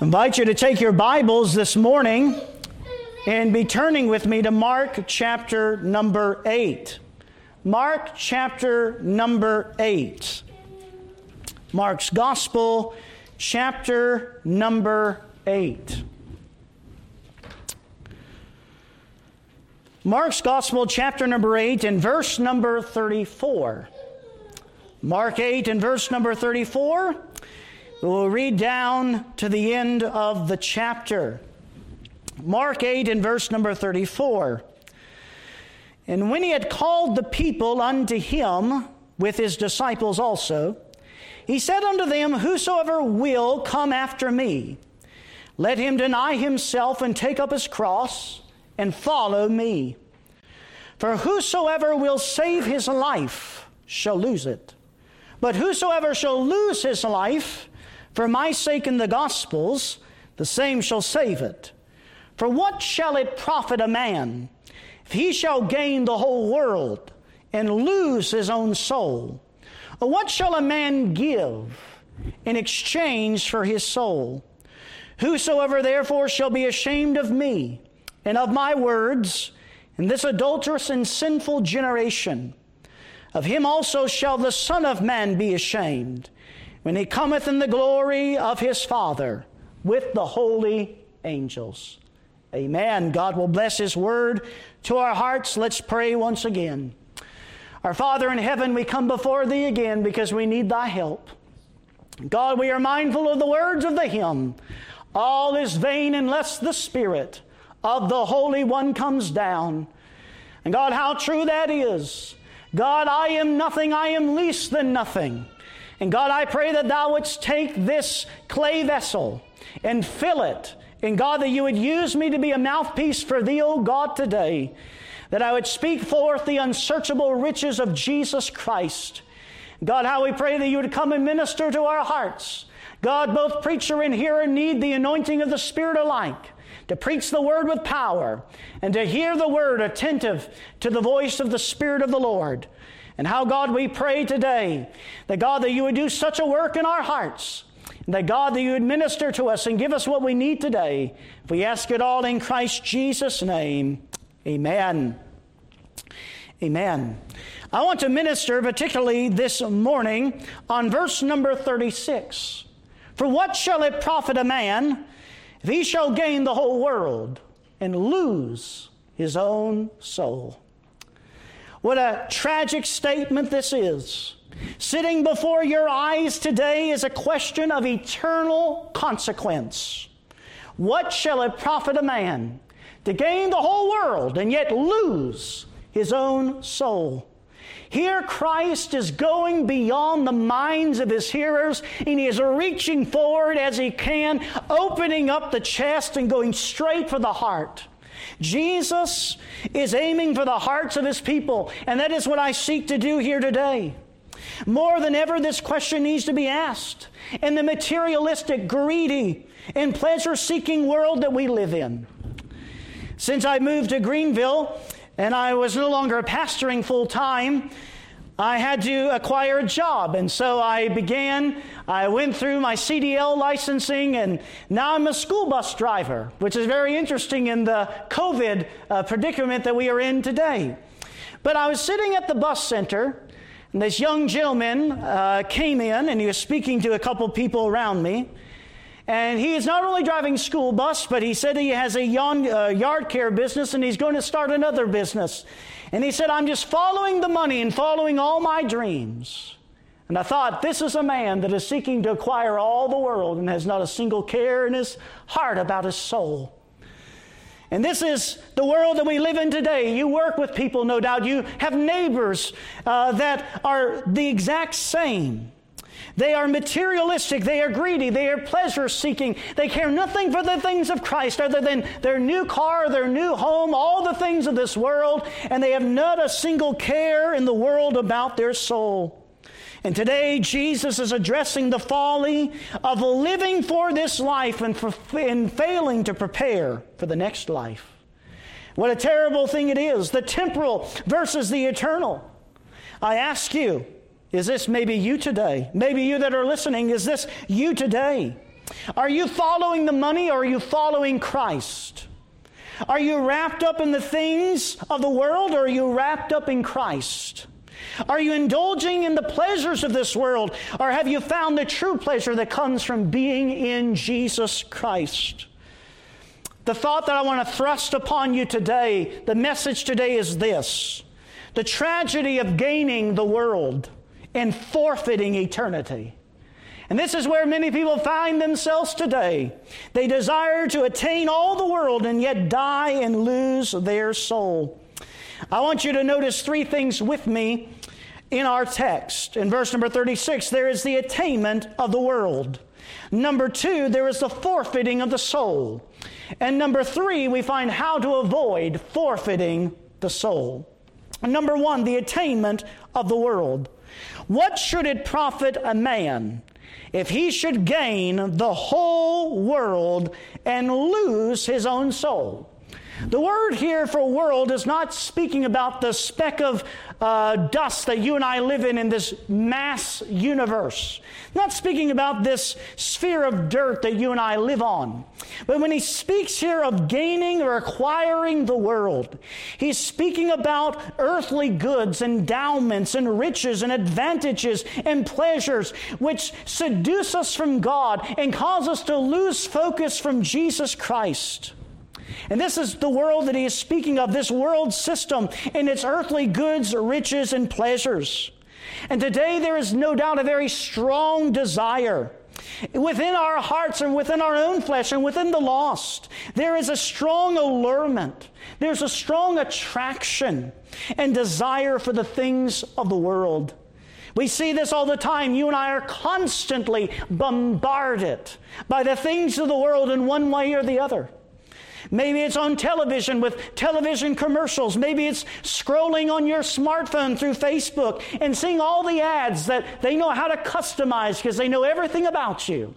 Invite you to take your Bibles this morning and be turning with me to Mark chapter number 8. Mark chapter number 8. Mark's Gospel, chapter number 8. Mark's Gospel, chapter number 8, and verse number 34. Mark 8 and verse number 34. We'll read down to the end of the chapter. Mark 8 and verse number 34. And when he had called the people unto him with his disciples also, he said unto them, Whosoever will come after me, let him deny himself and take up his cross and follow me. For whosoever will save his life shall lose it. But whosoever shall lose his life for my sake in the Gospels, the same shall save it. For what shall it profit a man if he shall gain the whole world and lose his own soul? Or what shall a man give in exchange for his soul? Whosoever therefore shall be ashamed of me and of my words in this adulterous and sinful generation, of him also shall the Son of Man be ashamed when he cometh in the glory of his Father with the holy angels. Amen. God will bless his word to our hearts. Let's pray once again. Our Father in heaven, we come before thee again because we need thy help. God, we are mindful of the words of the hymn. All is vain unless the Spirit of the Holy One comes down. And God, how true that is. God, I am nothing, I am least than nothing. And God, I pray that Thou wouldst take this clay vessel and fill it. And God, that you would use me to be a mouthpiece for Thee, O God, today. That I would speak forth the unsearchable riches of Jesus Christ. God, how we pray that you would come and minister to our hearts. God, both preacher and hearer need the anointing of the Spirit alike to preach the word with power and to hear the word attentive to the voice of the Spirit of the Lord. And how, God, we pray today that, God, that you would do such a work in our hearts, that, God, that you would minister to us and give us what we need today. We ask it all in Christ Jesus' name, amen. Amen. I want to minister particularly this morning on verse number 36. For what shall it profit a man if he shall gain the whole world and lose his own soul? What a tragic statement this is. Sitting before your eyes today is a question of eternal consequence. What shall it profit a man to gain the whole world and yet lose his own soul? Here, Christ is going beyond the minds of his hearers, and he is reaching forward as he can, opening up the chest and going straight for the heart. Jesus is aiming for the hearts of his people, and that is what I seek to do here today. More than ever, this question needs to be asked in the materialistic, greedy, and pleasure seeking world that we live in. Since I moved to Greenville and I was no longer pastoring full time, I had to acquire a job. And so I began, I went through my CDL licensing, and now I'm a school bus driver, which is very interesting in the COVID uh, predicament that we are in today. But I was sitting at the bus center, and this young gentleman uh, came in, and he was speaking to a couple people around me. And he is not only driving school bus, but he said he has a young, uh, yard care business and he's going to start another business. And he said, I'm just following the money and following all my dreams. And I thought, this is a man that is seeking to acquire all the world and has not a single care in his heart about his soul. And this is the world that we live in today. You work with people, no doubt. You have neighbors uh, that are the exact same. They are materialistic. They are greedy. They are pleasure seeking. They care nothing for the things of Christ other than their new car, their new home, all the things of this world, and they have not a single care in the world about their soul. And today, Jesus is addressing the folly of living for this life and, for, and failing to prepare for the next life. What a terrible thing it is the temporal versus the eternal. I ask you, is this maybe you today? Maybe you that are listening, is this you today? Are you following the money or are you following Christ? Are you wrapped up in the things of the world or are you wrapped up in Christ? Are you indulging in the pleasures of this world or have you found the true pleasure that comes from being in Jesus Christ? The thought that I want to thrust upon you today, the message today is this the tragedy of gaining the world and forfeiting eternity. And this is where many people find themselves today. They desire to attain all the world and yet die and lose their soul. I want you to notice three things with me in our text. In verse number 36, there is the attainment of the world. Number two, there is the forfeiting of the soul. And number three, we find how to avoid forfeiting the soul. Number one, the attainment of the world. What should it profit a man if he should gain the whole world and lose his own soul? The word here for world is not speaking about the speck of uh, dust that you and I live in in this mass universe. Not speaking about this sphere of dirt that you and I live on. But when he speaks here of gaining or acquiring the world, he's speaking about earthly goods, endowments, and riches, and advantages, and pleasures which seduce us from God and cause us to lose focus from Jesus Christ. And this is the world that he is speaking of, this world system and its earthly goods, riches, and pleasures. And today there is no doubt a very strong desire within our hearts and within our own flesh and within the lost. There is a strong allurement. There's a strong attraction and desire for the things of the world. We see this all the time. You and I are constantly bombarded by the things of the world in one way or the other. Maybe it's on television with television commercials. Maybe it's scrolling on your smartphone through Facebook and seeing all the ads that they know how to customize because they know everything about you.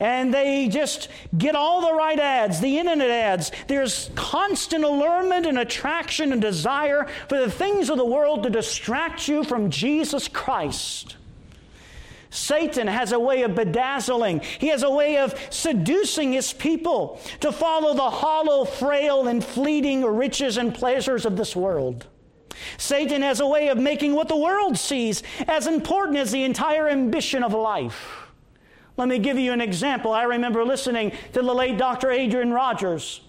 And they just get all the right ads, the internet ads. There's constant allurement and attraction and desire for the things of the world to distract you from Jesus Christ. Satan has a way of bedazzling. He has a way of seducing his people to follow the hollow, frail, and fleeting riches and pleasures of this world. Satan has a way of making what the world sees as important as the entire ambition of life. Let me give you an example. I remember listening to the late Dr. Adrian Rogers.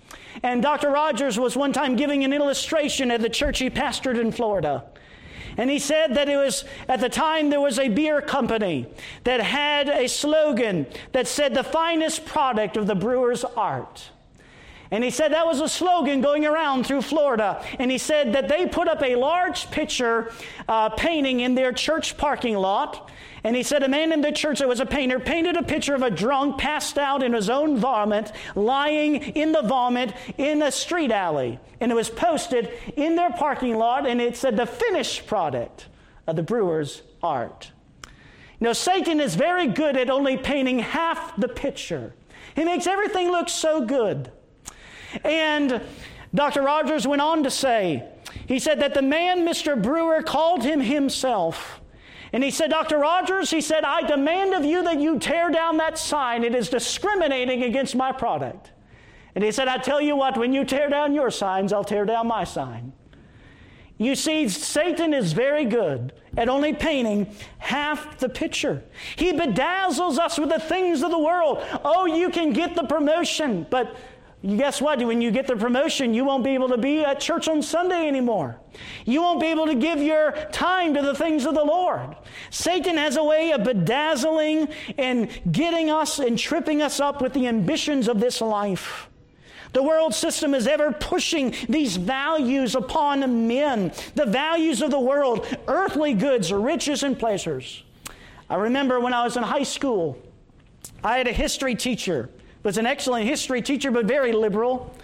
And Dr. Rogers was one time giving an illustration at the church he pastored in Florida. And he said that it was, at the time, there was a beer company that had a slogan that said, the finest product of the brewer's art. And he said that was a slogan going around through Florida. And he said that they put up a large picture uh, painting in their church parking lot. And he said a man in the church that was a painter painted a picture of a drunk passed out in his own vomit, lying in the vomit in a street alley. And it was posted in their parking lot, and it said the finished product of the brewer's art. Know, Satan is very good at only painting half the picture. He makes everything look so good. And Dr. Rogers went on to say, he said that the man, Mr. Brewer, called him himself. And he said, Dr. Rogers, he said, I demand of you that you tear down that sign. It is discriminating against my product. And he said, I tell you what, when you tear down your signs, I'll tear down my sign. You see, Satan is very good at only painting half the picture. He bedazzles us with the things of the world. Oh, you can get the promotion, but you guess what? When you get the promotion, you won't be able to be at church on Sunday anymore. You won't be able to give your time to the things of the Lord. Satan has a way of bedazzling and getting us and tripping us up with the ambitions of this life. The world system is ever pushing these values upon men, the values of the world, earthly goods, riches, and pleasures. I remember when I was in high school, I had a history teacher was an excellent history teacher, but very liberal.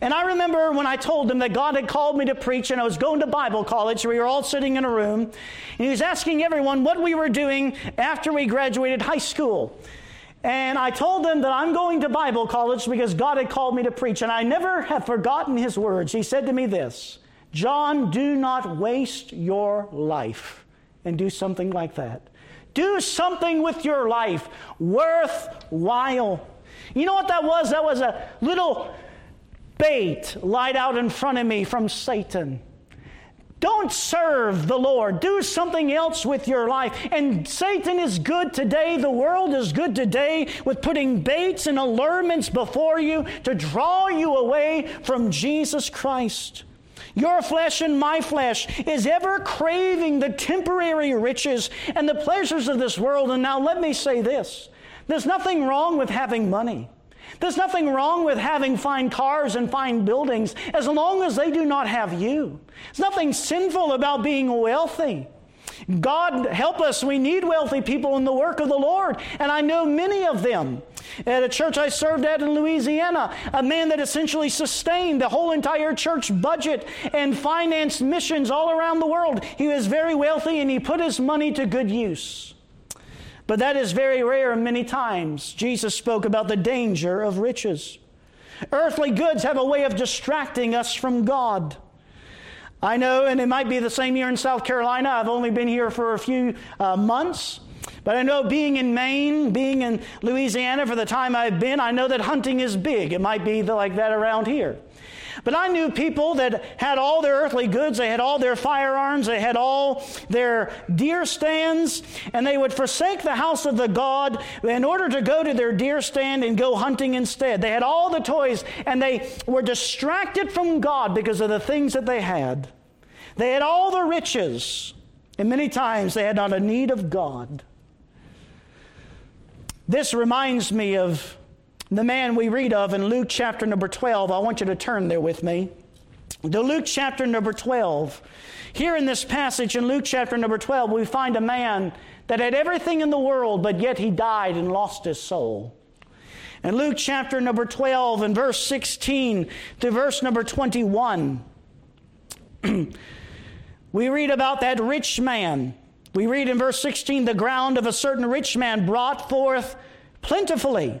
And I remember when I told him that God had called me to preach and I was going to Bible college. We were all sitting in a room. And he was asking everyone what we were doing after we graduated high school. And I told them that I'm going to Bible college because God had called me to preach. And I never have forgotten his words. He said to me this John, do not waste your life and do something like that. Do something with your life worthwhile. You know what that was? That was a little bait lied out in front of me from Satan. Don't serve the Lord. Do something else with your life. And Satan is good today. The world is good today with putting baits and allurements before you to draw you away from Jesus Christ. Your flesh and my flesh is ever craving the temporary riches and the pleasures of this world. And now let me say this there's nothing wrong with having money. There's nothing wrong with having fine cars and fine buildings as long as they do not have you. There's nothing sinful about being wealthy. God help us. We need wealthy people in the work of the Lord. And I know many of them. At a church I served at in Louisiana, a man that essentially sustained the whole entire church budget and financed missions all around the world. He was very wealthy and he put his money to good use. But that is very rare many times. Jesus spoke about the danger of riches. Earthly goods have a way of distracting us from God. I know, and it might be the same here in South Carolina. I've only been here for a few uh, months. But I know being in Maine, being in Louisiana for the time I've been, I know that hunting is big. It might be like that around here. But I knew people that had all their earthly goods, they had all their firearms, they had all their deer stands, and they would forsake the house of the God in order to go to their deer stand and go hunting instead. They had all the toys, and they were distracted from God because of the things that they had. They had all the riches, and many times they had not a need of God. This reminds me of the man we read of in Luke chapter number 12. I want you to turn there with me. To Luke chapter number 12. Here in this passage in Luke chapter number 12, we find a man that had everything in the world, but yet he died and lost his soul. In Luke chapter number 12 and verse 16 to verse number 21, we read about that rich man. We read in verse 16 the ground of a certain rich man brought forth plentifully.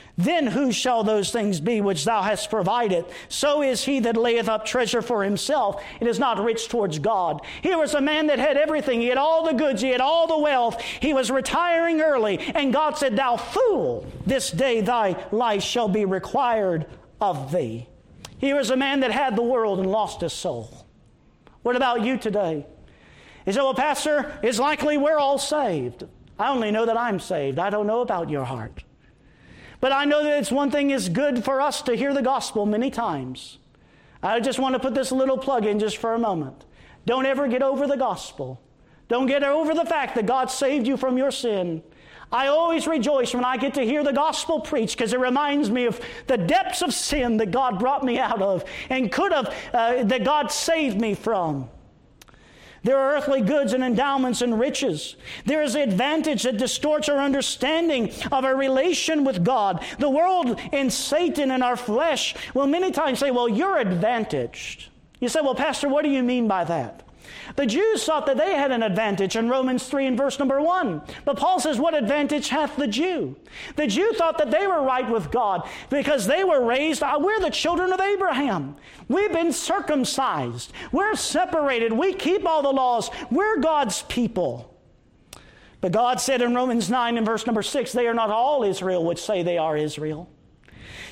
Then who shall those things be which thou hast provided? So is he that layeth up treasure for himself and is not rich towards God. Here was a man that had everything. He had all the goods, he had all the wealth. He was retiring early, and God said, Thou fool, this day thy life shall be required of thee. Here was a man that had the world and lost his soul. What about you today? He said, Well, Pastor, it's likely we're all saved. I only know that I'm saved. I don't know about your heart. But I know that it's one thing is good for us to hear the gospel many times. I just want to put this little plug in just for a moment. Don't ever get over the gospel. Don't get over the fact that God saved you from your sin. I always rejoice when I get to hear the gospel preached because it reminds me of the depths of sin that God brought me out of and could have, uh, that God saved me from. There are earthly goods and endowments and riches. There is advantage that distorts our understanding of our relation with God. The world and Satan and our flesh will many times say, Well, you're advantaged. You say, Well, Pastor, what do you mean by that? The Jews thought that they had an advantage in Romans 3 and verse number 1. But Paul says, What advantage hath the Jew? The Jew thought that they were right with God because they were raised, uh, we're the children of Abraham. We've been circumcised. We're separated. We keep all the laws. We're God's people. But God said in Romans 9 and verse number 6, They are not all Israel which say they are Israel.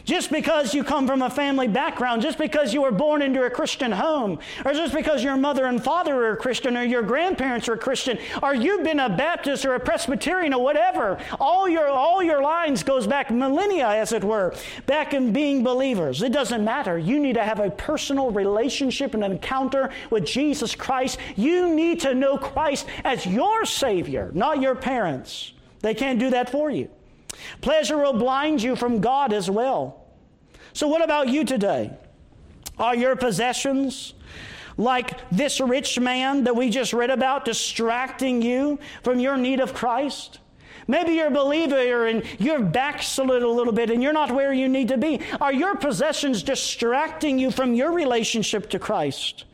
Just because you come from a family background, just because you were born into a Christian home, or just because your mother and father are Christian, or your grandparents are Christian, or you've been a Baptist or a Presbyterian or whatever, all your, all your lines goes back millennia, as it were, back in being believers. It doesn't matter. You need to have a personal relationship and encounter with Jesus Christ. You need to know Christ as your Savior, not your parents. They can't do that for you. Pleasure will blind you from God as well. So, what about you today? Are your possessions like this rich man that we just read about distracting you from your need of Christ? Maybe you're a believer and you're backslid a little bit and you're not where you need to be. Are your possessions distracting you from your relationship to Christ?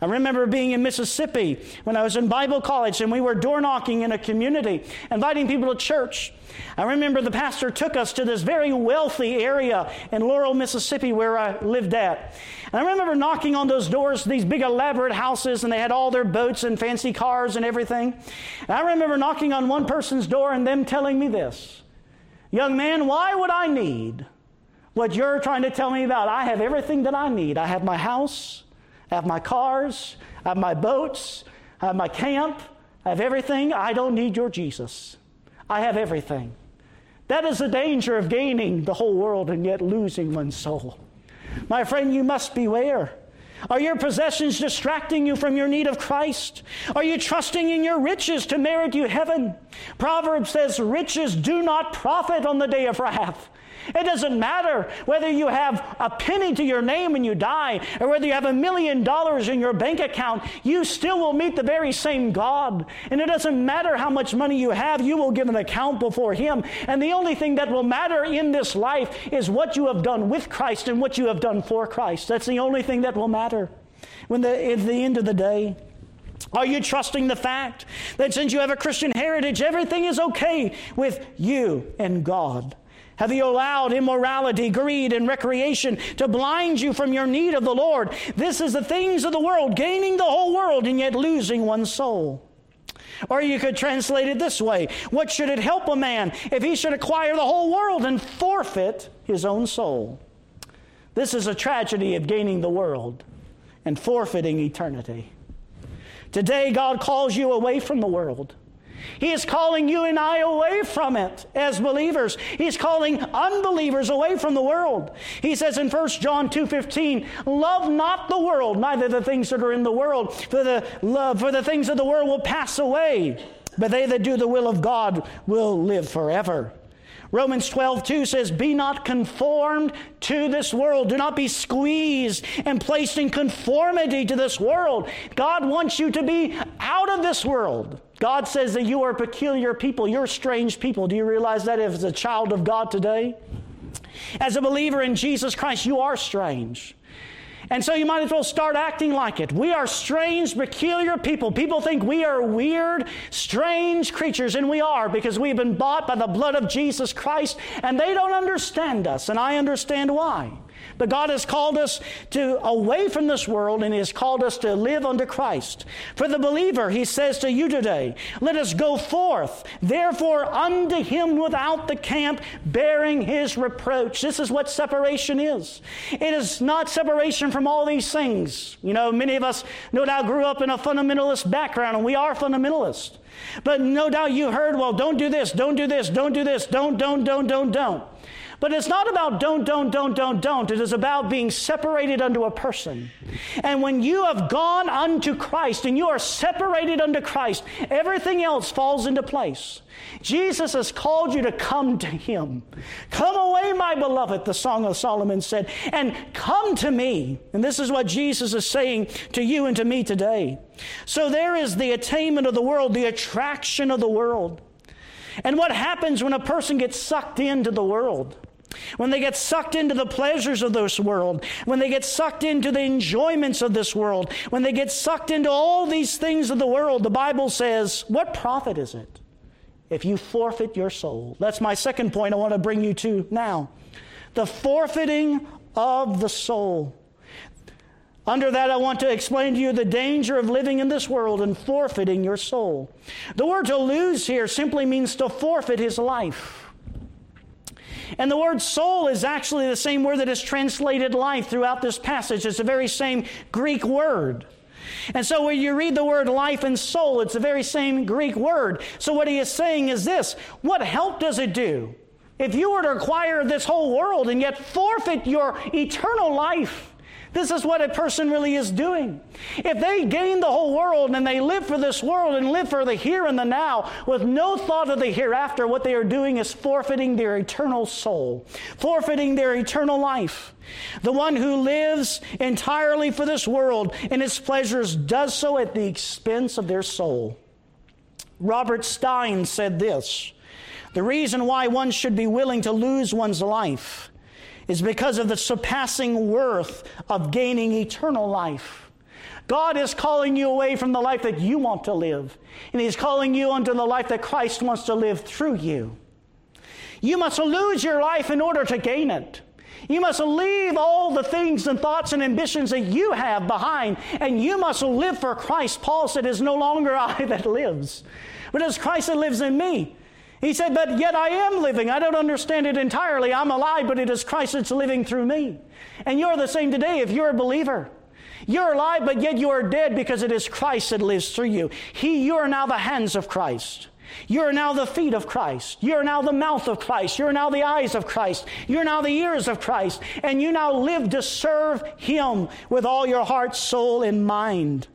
I remember being in Mississippi when I was in Bible college and we were door knocking in a community, inviting people to church. I remember the pastor took us to this very wealthy area in Laurel, Mississippi, where I lived at. And I remember knocking on those doors, these big elaborate houses, and they had all their boats and fancy cars and everything. And I remember knocking on one person's door and them telling me this Young man, why would I need what you're trying to tell me about? I have everything that I need. I have my house, I have my cars, I have my boats, I have my camp, I have everything. I don't need your Jesus. I have everything. That is the danger of gaining the whole world and yet losing one's soul. My friend, you must beware. Are your possessions distracting you from your need of Christ? Are you trusting in your riches to merit you heaven? Proverbs says, Riches do not profit on the day of wrath. It doesn't matter whether you have a penny to your name when you die or whether you have a million dollars in your bank account, you still will meet the very same God. And it doesn't matter how much money you have, you will give an account before Him. And the only thing that will matter in this life is what you have done with Christ and what you have done for Christ. That's the only thing that will matter when the, at the end of the day. Are you trusting the fact that since you have a Christian heritage, everything is okay with you and God? Have you allowed immorality, greed, and recreation to blind you from your need of the Lord? This is the things of the world, gaining the whole world and yet losing one's soul. Or you could translate it this way What should it help a man if he should acquire the whole world and forfeit his own soul? This is a tragedy of gaining the world and forfeiting eternity. Today, God calls you away from the world. He is calling you and I away from it as believers. He's calling unbelievers away from the world. He says in 1 John 2:15, "Love not the world, neither the things that are in the world, for the love for the things of the world will pass away, but they that do the will of God will live forever." Romans 12, 2 says, Be not conformed to this world. Do not be squeezed and placed in conformity to this world. God wants you to be out of this world. God says that you are a peculiar people. You're strange people. Do you realize that as a child of God today? As a believer in Jesus Christ, you are strange. And so you might as well start acting like it. We are strange, peculiar people. People think we are weird, strange creatures, and we are because we've been bought by the blood of Jesus Christ, and they don't understand us, and I understand why. But God has called us to away from this world and He has called us to live unto Christ. For the believer, He says to you today, let us go forth, therefore unto Him without the camp, bearing His reproach. This is what separation is. It is not separation from all these things. You know, many of us no doubt grew up in a fundamentalist background, and we are fundamentalists. But no doubt you heard, well, don't do this, don't do this, don't do this, don't, don't, don't, don't, don't. But it's not about don't, don't, don't, don't, don't. It is about being separated unto a person. And when you have gone unto Christ and you are separated unto Christ, everything else falls into place. Jesus has called you to come to Him. Come away, my beloved, the Song of Solomon said, and come to me. And this is what Jesus is saying to you and to me today. So there is the attainment of the world, the attraction of the world. And what happens when a person gets sucked into the world? When they get sucked into the pleasures of this world, when they get sucked into the enjoyments of this world, when they get sucked into all these things of the world, the Bible says, what profit is it if you forfeit your soul? That's my second point I want to bring you to now. The forfeiting of the soul. Under that, I want to explain to you the danger of living in this world and forfeiting your soul. The word to lose here simply means to forfeit his life. And the word soul is actually the same word that is translated life throughout this passage. It's the very same Greek word. And so when you read the word life and soul, it's the very same Greek word. So what he is saying is this what help does it do? If you were to acquire this whole world and yet forfeit your eternal life, this is what a person really is doing. If they gain the whole world and they live for this world and live for the here and the now with no thought of the hereafter, what they are doing is forfeiting their eternal soul, forfeiting their eternal life. The one who lives entirely for this world and its pleasures does so at the expense of their soul. Robert Stein said this The reason why one should be willing to lose one's life is because of the surpassing worth of gaining eternal life. God is calling you away from the life that you want to live, and He's calling you unto the life that Christ wants to live through you. You must lose your life in order to gain it. You must leave all the things and thoughts and ambitions that you have behind, and you must live for Christ. Paul said, It is no longer I that lives, but it is Christ that lives in me. He said, But yet I am living. I don't understand it entirely. I'm alive, but it is Christ that's living through me. And you're the same today if you're a believer. You're alive, but yet you are dead because it is Christ that lives through you. He, you are now the hands of Christ. You are now the feet of Christ. You are now the mouth of Christ. You are now the eyes of Christ. You are now the ears of Christ. And you now live to serve Him with all your heart, soul, and mind.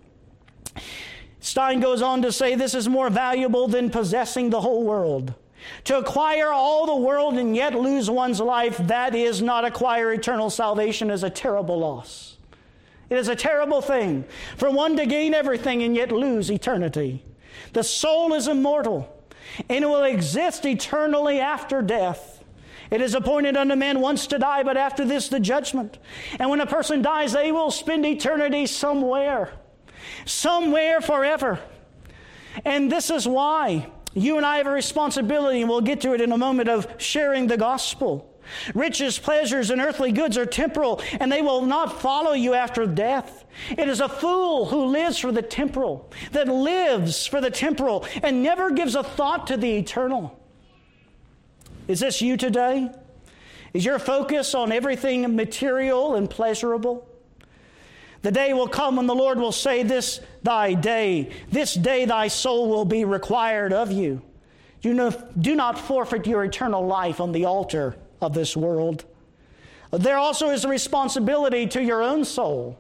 Stein goes on to say this is more valuable than possessing the whole world. To acquire all the world and yet lose one's life, that is not acquire eternal salvation, is a terrible loss. It is a terrible thing for one to gain everything and yet lose eternity. The soul is immortal and it will exist eternally after death. It is appointed unto men once to die, but after this, the judgment. And when a person dies, they will spend eternity somewhere somewhere forever. And this is why you and I have a responsibility, and we'll get to it in a moment, of sharing the gospel. Riches, pleasures, and earthly goods are temporal, and they will not follow you after death. It is a fool who lives for the temporal, that lives for the temporal, and never gives a thought to the eternal. Is this you today? Is your focus on everything material and pleasurable? The day will come when the Lord will say, This thy day, this day thy soul will be required of you. Do, know, do not forfeit your eternal life on the altar of this world. There also is a responsibility to your own soul.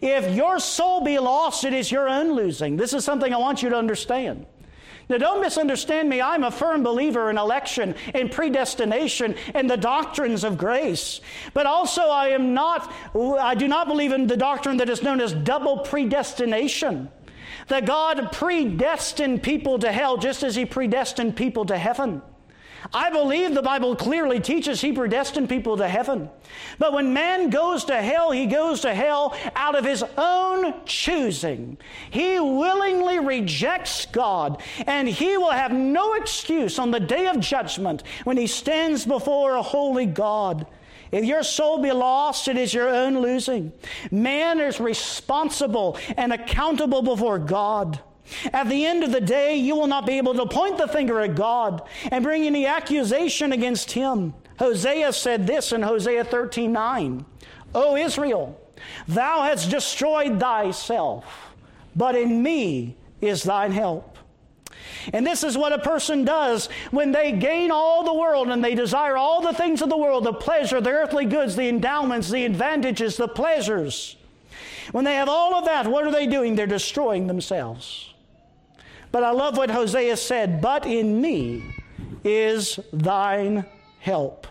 If your soul be lost, it is your own losing. This is something I want you to understand. Now, don't misunderstand me. I'm a firm believer in election, in predestination, in the doctrines of grace. But also, I am not, I do not believe in the doctrine that is known as double predestination. That God predestined people to hell just as He predestined people to heaven. I believe the Bible clearly teaches he predestined people to heaven. But when man goes to hell, he goes to hell out of his own choosing. He willingly rejects God, and he will have no excuse on the day of judgment when he stands before a holy God. If your soul be lost, it is your own losing. Man is responsible and accountable before God. At the end of the day, you will not be able to point the finger at God and bring any accusation against him. Hosea said this in Hosea 13 9. O Israel, thou hast destroyed thyself, but in me is thine help. And this is what a person does when they gain all the world and they desire all the things of the world the pleasure, the earthly goods, the endowments, the advantages, the pleasures. When they have all of that, what are they doing? They're destroying themselves. But I love what Hosea said, but in me is thine help.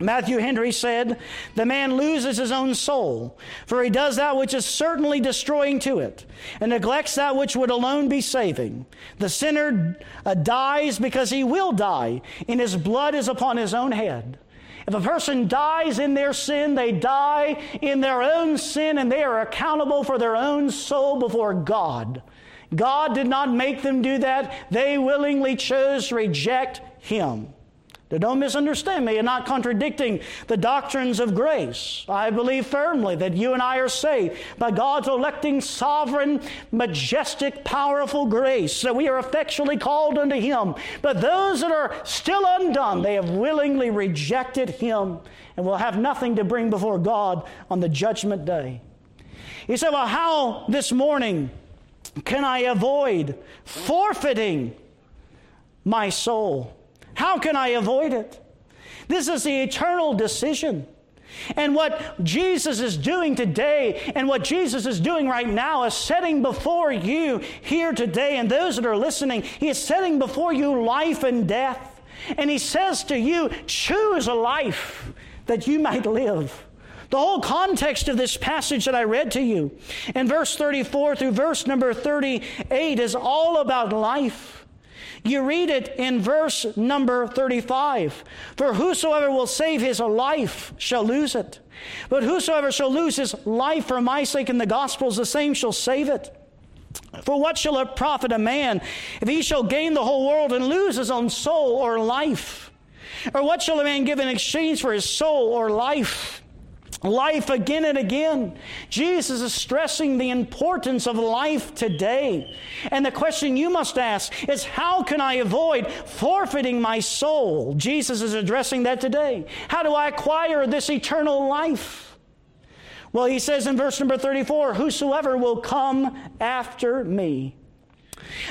Matthew Henry said, The man loses his own soul, for he does that which is certainly destroying to it, and neglects that which would alone be saving. The sinner uh, dies because he will die, and his blood is upon his own head. If a person dies in their sin, they die in their own sin, and they are accountable for their own soul before God. God did not make them do that. They willingly chose to reject Him. Now, don't misunderstand me. I'm not contradicting the doctrines of grace. I believe firmly that you and I are saved by God's electing, sovereign, majestic, powerful grace, that we are effectually called unto Him. But those that are still undone, they have willingly rejected Him and will have nothing to bring before God on the judgment day. You say, well, how this morning can I avoid forfeiting my soul? How can I avoid it? This is the eternal decision. And what Jesus is doing today and what Jesus is doing right now is setting before you here today and those that are listening, He is setting before you life and death. And He says to you, choose a life that you might live. The whole context of this passage that I read to you in verse 34 through verse number 38 is all about life. You read it in verse number 35 For whosoever will save his life shall lose it. But whosoever shall lose his life for my sake in the gospels, the same shall save it. For what shall it profit a man if he shall gain the whole world and lose his own soul or life? Or what shall a man give in exchange for his soul or life? Life again and again. Jesus is stressing the importance of life today. And the question you must ask is how can I avoid forfeiting my soul? Jesus is addressing that today. How do I acquire this eternal life? Well, he says in verse number 34 Whosoever will come after me.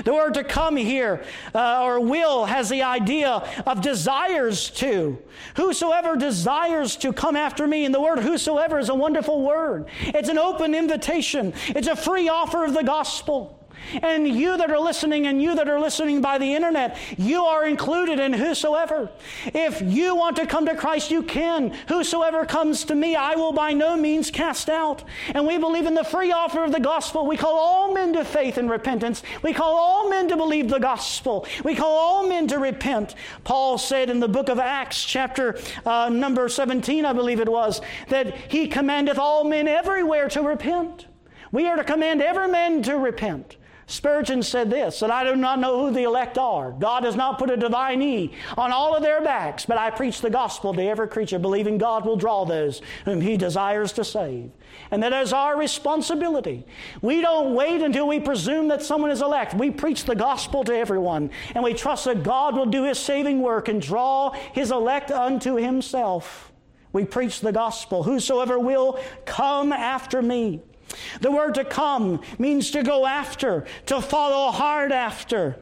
The word to come here, uh, or will, has the idea of desires to. Whosoever desires to come after me. And the word whosoever is a wonderful word. It's an open invitation, it's a free offer of the gospel. And you that are listening and you that are listening by the internet, you are included in whosoever. If you want to come to Christ, you can. Whosoever comes to me, I will by no means cast out. And we believe in the free offer of the gospel. We call all men to faith and repentance. We call all men to believe the gospel. We call all men to repent. Paul said in the book of Acts, chapter uh, number 17, I believe it was, that he commandeth all men everywhere to repent. We are to command every man to repent. Spurgeon said this that I do not know who the elect are. God has not put a divine E on all of their backs, but I preach the gospel to every creature, believing God will draw those whom He desires to save. And that is our responsibility. We don't wait until we presume that someone is elect. We preach the gospel to everyone, and we trust that God will do His saving work and draw His elect unto Himself. We preach the gospel. Whosoever will come after me. The word to come means to go after, to follow hard after.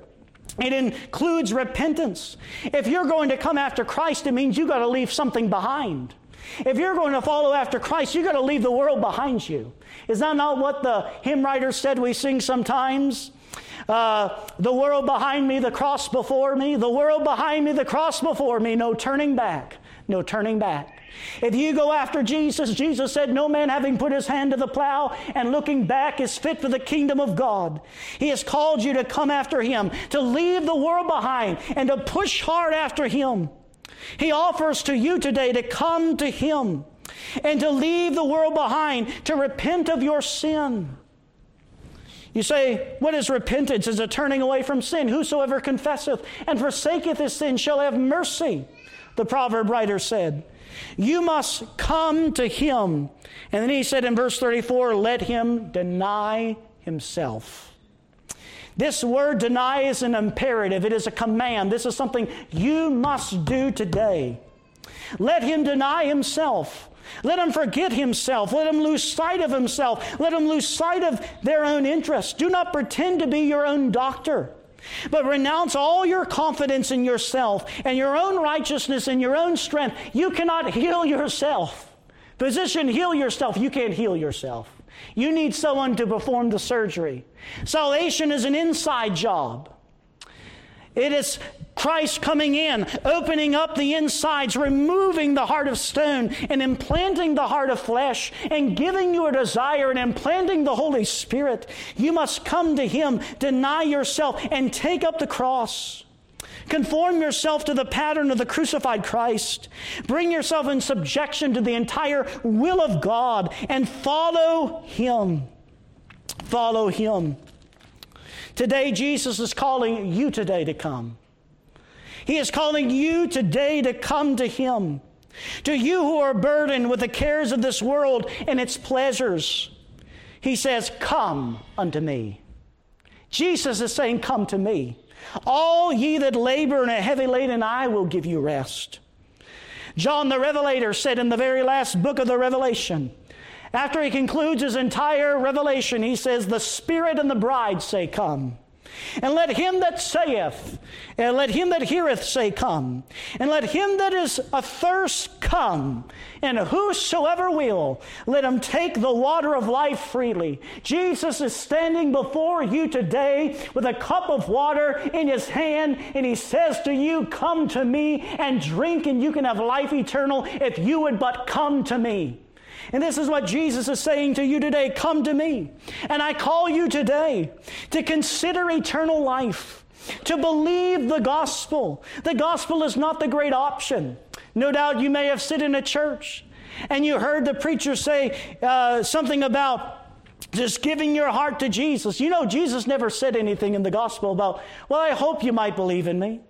It includes repentance. If you're going to come after Christ, it means you've got to leave something behind. If you're going to follow after Christ, you've got to leave the world behind you. Is that not what the hymn writer said we sing sometimes? Uh, the world behind me, the cross before me, the world behind me, the cross before me, no turning back, no turning back. If you go after Jesus, Jesus said, No man having put his hand to the plow and looking back is fit for the kingdom of God. He has called you to come after him, to leave the world behind, and to push hard after him. He offers to you today to come to him and to leave the world behind, to repent of your sin. You say, What is repentance? Is a turning away from sin. Whosoever confesseth and forsaketh his sin shall have mercy, the proverb writer said. You must come to him. And then he said in verse 34, let him deny himself. This word deny is an imperative, it is a command. This is something you must do today. Let him deny himself. Let him forget himself. Let him lose sight of himself. Let him lose sight of their own interests. Do not pretend to be your own doctor. But renounce all your confidence in yourself and your own righteousness and your own strength. You cannot heal yourself. Physician, heal yourself. You can't heal yourself. You need someone to perform the surgery. Salvation is an inside job. It is Christ coming in, opening up the insides, removing the heart of stone, and implanting the heart of flesh, and giving you a desire and implanting the Holy Spirit. You must come to Him, deny yourself, and take up the cross. Conform yourself to the pattern of the crucified Christ. Bring yourself in subjection to the entire will of God and follow Him. Follow Him. Today, Jesus is calling you today to come. He is calling you today to come to Him. To you who are burdened with the cares of this world and its pleasures, He says, Come unto me. Jesus is saying, Come to me. All ye that labor and are heavy laden, I will give you rest. John the Revelator said in the very last book of the Revelation, after he concludes his entire revelation, he says, The Spirit and the bride say, Come. And let him that saith, and let him that heareth say, Come. And let him that is athirst come. And whosoever will, let him take the water of life freely. Jesus is standing before you today with a cup of water in his hand, and he says to you, Come to me and drink, and you can have life eternal if you would but come to me. And this is what Jesus is saying to you today come to me. And I call you today to consider eternal life. to believe the gospel. The gospel is not the great option. No doubt you may have sit in a church and you heard the preacher say uh, something about just giving your heart to Jesus. You know, Jesus never said anything in the gospel about, well, I hope you might believe in me.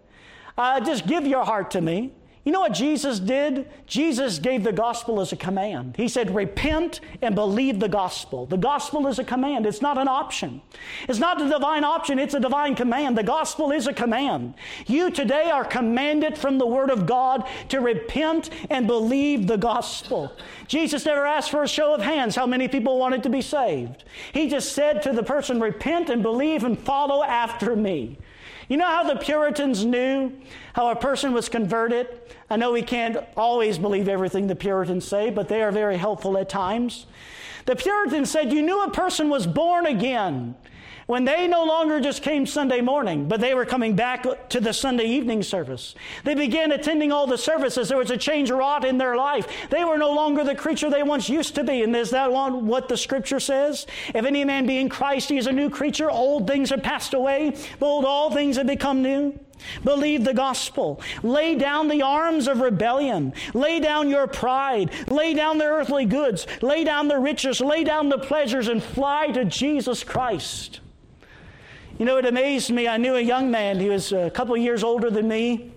Uh, just give your heart to me. You know what Jesus did? Jesus gave the gospel as a command. He said, Repent and believe the gospel. The gospel is a command, it's not an option. It's not a divine option, it's a divine command. The gospel is a command. You today are commanded from the Word of God to repent and believe the gospel. Jesus never asked for a show of hands how many people wanted to be saved. He just said to the person, Repent and believe and follow after me. You know how the Puritans knew how a person was converted? I know we can't always believe everything the Puritans say, but they are very helpful at times. The Puritans said you knew a person was born again when they no longer just came Sunday morning, but they were coming back to the Sunday evening service. They began attending all the services. There was a change wrought in their life. They were no longer the creature they once used to be. And is that what the scripture says? If any man be in Christ, he is a new creature. Old things have passed away. Behold, all things have become new. Believe the gospel. Lay down the arms of rebellion. Lay down your pride. Lay down the earthly goods. Lay down the riches. Lay down the pleasures and fly to Jesus Christ. You know, it amazed me. I knew a young man, he was a couple years older than me,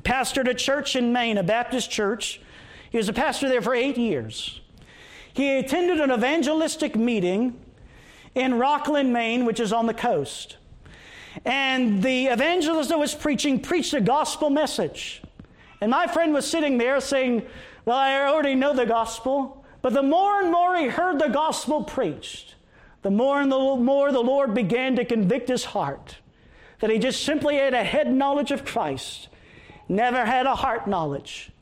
pastored a church in Maine, a Baptist church. He was a pastor there for eight years. He attended an evangelistic meeting in Rockland, Maine, which is on the coast. And the evangelist that was preaching preached a gospel message. And my friend was sitting there saying, Well, I already know the gospel. But the more and more he heard the gospel preached, the more and the more the Lord began to convict his heart that he just simply had a head knowledge of Christ, never had a heart knowledge.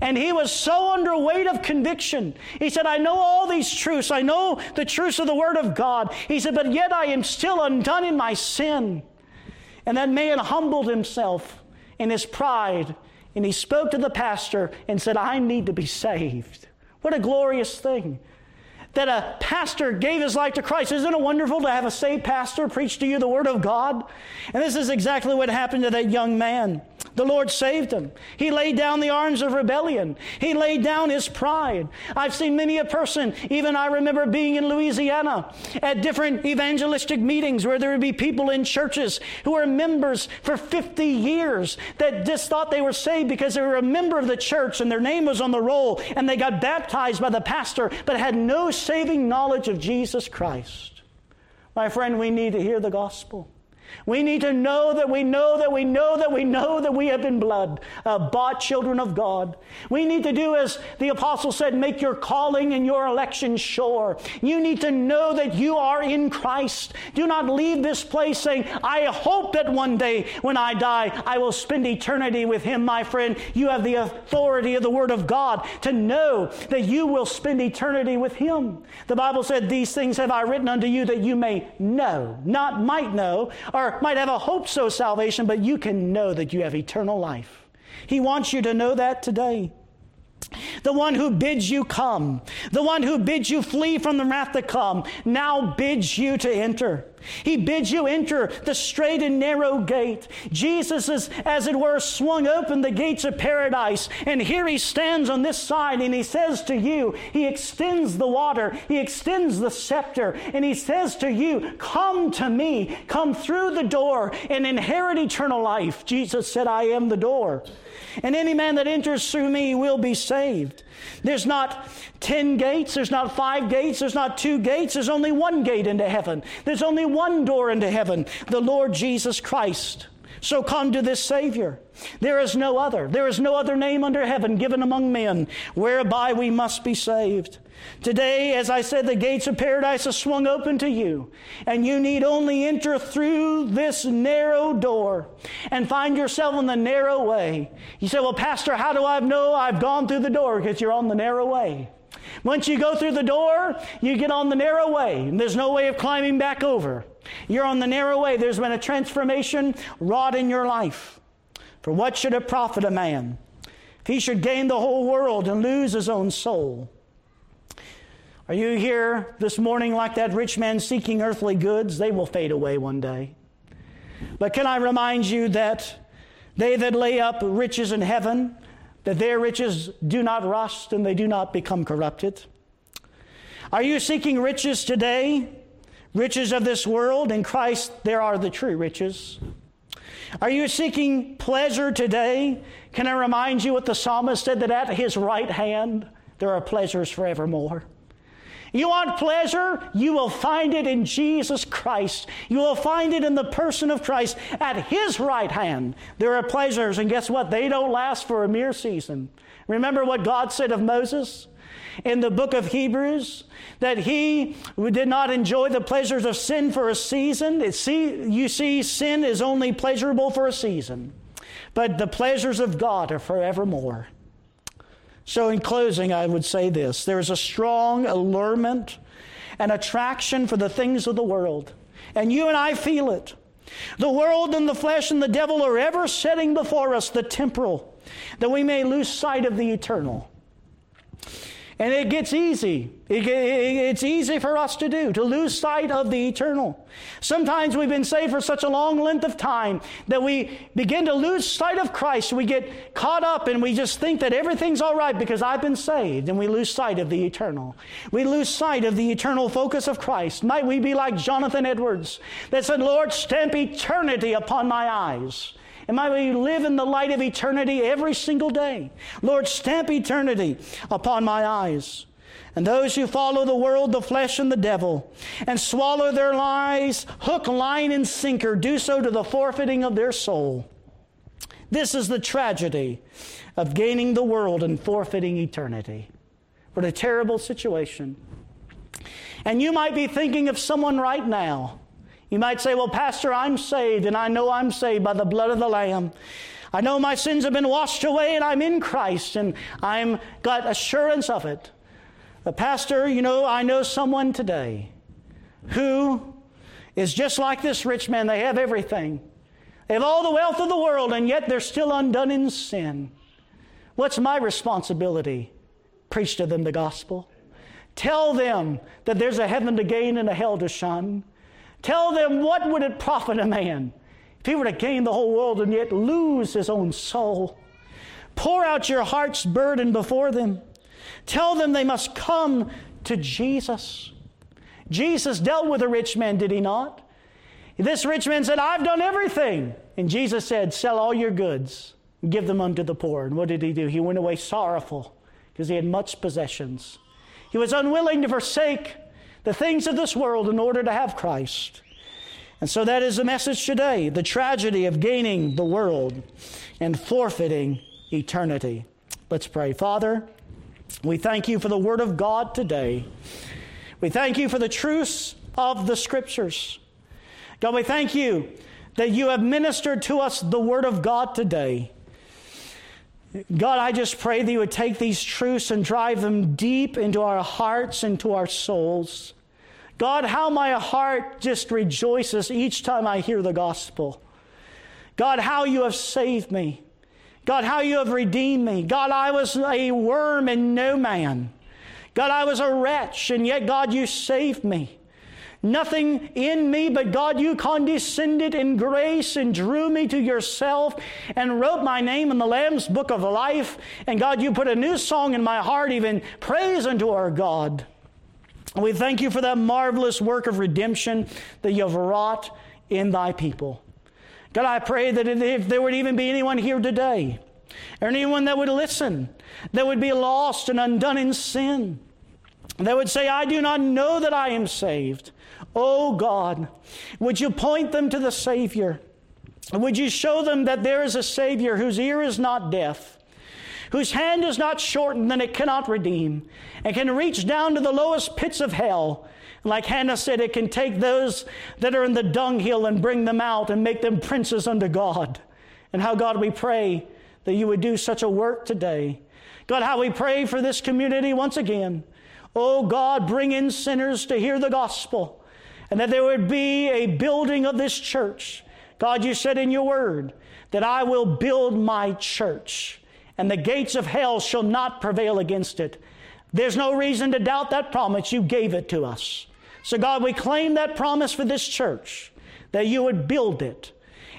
And he was so under weight of conviction. He said, I know all these truths. I know the truths of the Word of God. He said, but yet I am still undone in my sin. And that man humbled himself in his pride. And he spoke to the pastor and said, I need to be saved. What a glorious thing that a pastor gave his life to Christ. Isn't it wonderful to have a saved pastor preach to you the Word of God? And this is exactly what happened to that young man. The Lord saved him. He laid down the arms of rebellion. He laid down his pride. I've seen many a person, even I remember being in Louisiana at different evangelistic meetings where there would be people in churches who were members for 50 years that just thought they were saved because they were a member of the church and their name was on the roll and they got baptized by the pastor but had no saving knowledge of Jesus Christ. My friend, we need to hear the gospel. We need to know that we know that we know that we know that we have been blood, uh, bought children of God. We need to do as the apostle said, make your calling and your election sure. You need to know that you are in Christ. Do not leave this place saying, I hope that one day when I die, I will spend eternity with him, my friend. You have the authority of the word of God to know that you will spend eternity with him. The Bible said, These things have I written unto you that you may know, not might know, or might have a hope so salvation, but you can know that you have eternal life. He wants you to know that today. The one who bids you come, the one who bids you flee from the wrath to come, now bids you to enter. He bids you enter the straight and narrow gate. Jesus is, as it were, swung open the gates of paradise. And here he stands on this side and he says to you, he extends the water, he extends the scepter, and he says to you, Come to me, come through the door and inherit eternal life. Jesus said, I am the door. And any man that enters through me will be saved. There's not 10 gates, there's not five gates, there's not two gates, there's only one gate into heaven. There's only one door into heaven, the Lord Jesus Christ. So come to this Savior. There is no other. There is no other name under heaven given among men whereby we must be saved. Today, as I said, the gates of paradise are swung open to you, and you need only enter through this narrow door and find yourself on the narrow way. You say, Well, Pastor, how do I know I've gone through the door? Because you're on the narrow way. Once you go through the door, you get on the narrow way, and there's no way of climbing back over. You're on the narrow way. There's been a transformation wrought in your life. For what should it profit a man if he should gain the whole world and lose his own soul? Are you here this morning like that rich man seeking earthly goods? They will fade away one day. But can I remind you that they that lay up riches in heaven, that their riches do not rust and they do not become corrupted? Are you seeking riches today? Riches of this world? In Christ, there are the true riches. Are you seeking pleasure today? Can I remind you what the psalmist said that at his right hand there are pleasures forevermore? You want pleasure? You will find it in Jesus Christ. You will find it in the person of Christ. At His right hand, there are pleasures, and guess what? They don't last for a mere season. Remember what God said of Moses? in the book of Hebrews that he did not enjoy the pleasures of sin for a season. See, you see, sin is only pleasurable for a season, but the pleasures of God are forevermore. So, in closing, I would say this there is a strong allurement and attraction for the things of the world. And you and I feel it. The world and the flesh and the devil are ever setting before us the temporal, that we may lose sight of the eternal. And it gets easy. it's easy for us to do, to lose sight of the eternal. Sometimes we've been saved for such a long length of time that we begin to lose sight of Christ. We get caught up and we just think that everything's all right because I've been saved, and we lose sight of the eternal. We lose sight of the eternal focus of Christ. Might we be like Jonathan Edwards that said, Lord, stamp eternity upon my eyes. And might we live in the light of eternity every single day. Lord, stamp eternity upon my eyes. And those who follow the world, the flesh, and the devil, and swallow their lies, hook, line, and sinker, do so to the forfeiting of their soul. This is the tragedy of gaining the world and forfeiting eternity. What a terrible situation. And you might be thinking of someone right now you might say, Well, Pastor, I'm saved, and I know I'm saved by the blood of the Lamb. I know my sins have been washed away, and I'm in Christ, and I'm got assurance of it. But, Pastor, you know, I know someone today who is just like this rich man. They have everything, they have all the wealth of the world, and yet they're still undone in sin. What's my responsibility? Preach to them the gospel. Tell them that there's a heaven to gain and a hell to shun. Tell them what would it profit a man if he were to gain the whole world and yet lose his own soul? Pour out your heart's burden before them. Tell them they must come to Jesus. Jesus dealt with a rich man, did he not? This rich man said, I've done everything. And Jesus said, Sell all your goods, give them unto the poor. And what did he do? He went away sorrowful because he had much possessions. He was unwilling to forsake the things of this world in order to have Christ. And so that is the message today the tragedy of gaining the world and forfeiting eternity. Let's pray. Father, we thank you for the Word of God today. We thank you for the truths of the Scriptures. God, we thank you that you have ministered to us the Word of God today. God, I just pray that you would take these truths and drive them deep into our hearts, into our souls. God, how my heart just rejoices each time I hear the gospel. God, how you have saved me. God, how you have redeemed me. God, I was a worm and no man. God, I was a wretch, and yet, God, you saved me. Nothing in me, but God, you condescended in grace and drew me to yourself and wrote my name in the Lamb's book of life. And God, you put a new song in my heart, even praise unto our God. We thank you for that marvelous work of redemption that you have wrought in thy people. God, I pray that if there would even be anyone here today, or anyone that would listen, that would be lost and undone in sin, that would say, I do not know that I am saved. Oh God, would you point them to the Savior? Would you show them that there is a Savior whose ear is not deaf? Whose hand is not shortened that it cannot redeem, and can reach down to the lowest pits of hell. Like Hannah said, it can take those that are in the dunghill and bring them out and make them princes unto God. And how, God, we pray that you would do such a work today. God, how we pray for this community once again. Oh, God, bring in sinners to hear the gospel, and that there would be a building of this church. God, you said in your word that I will build my church and the gates of hell shall not prevail against it. There's no reason to doubt that promise. You gave it to us. So, God, we claim that promise for this church that you would build it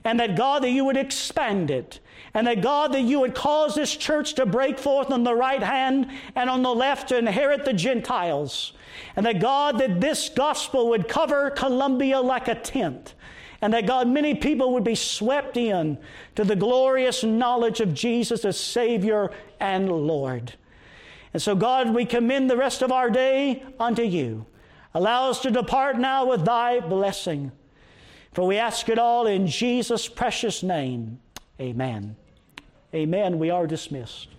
And that God, that you would expand it. And that God, that you would cause this church to break forth on the right hand and on the left to inherit the Gentiles. And that God, that this gospel would cover Columbia like a tent. And that God, many people would be swept in to the glorious knowledge of Jesus as Savior and Lord. And so, God, we commend the rest of our day unto you. Allow us to depart now with thy blessing. For we ask it all in Jesus' precious name. Amen. Amen. We are dismissed.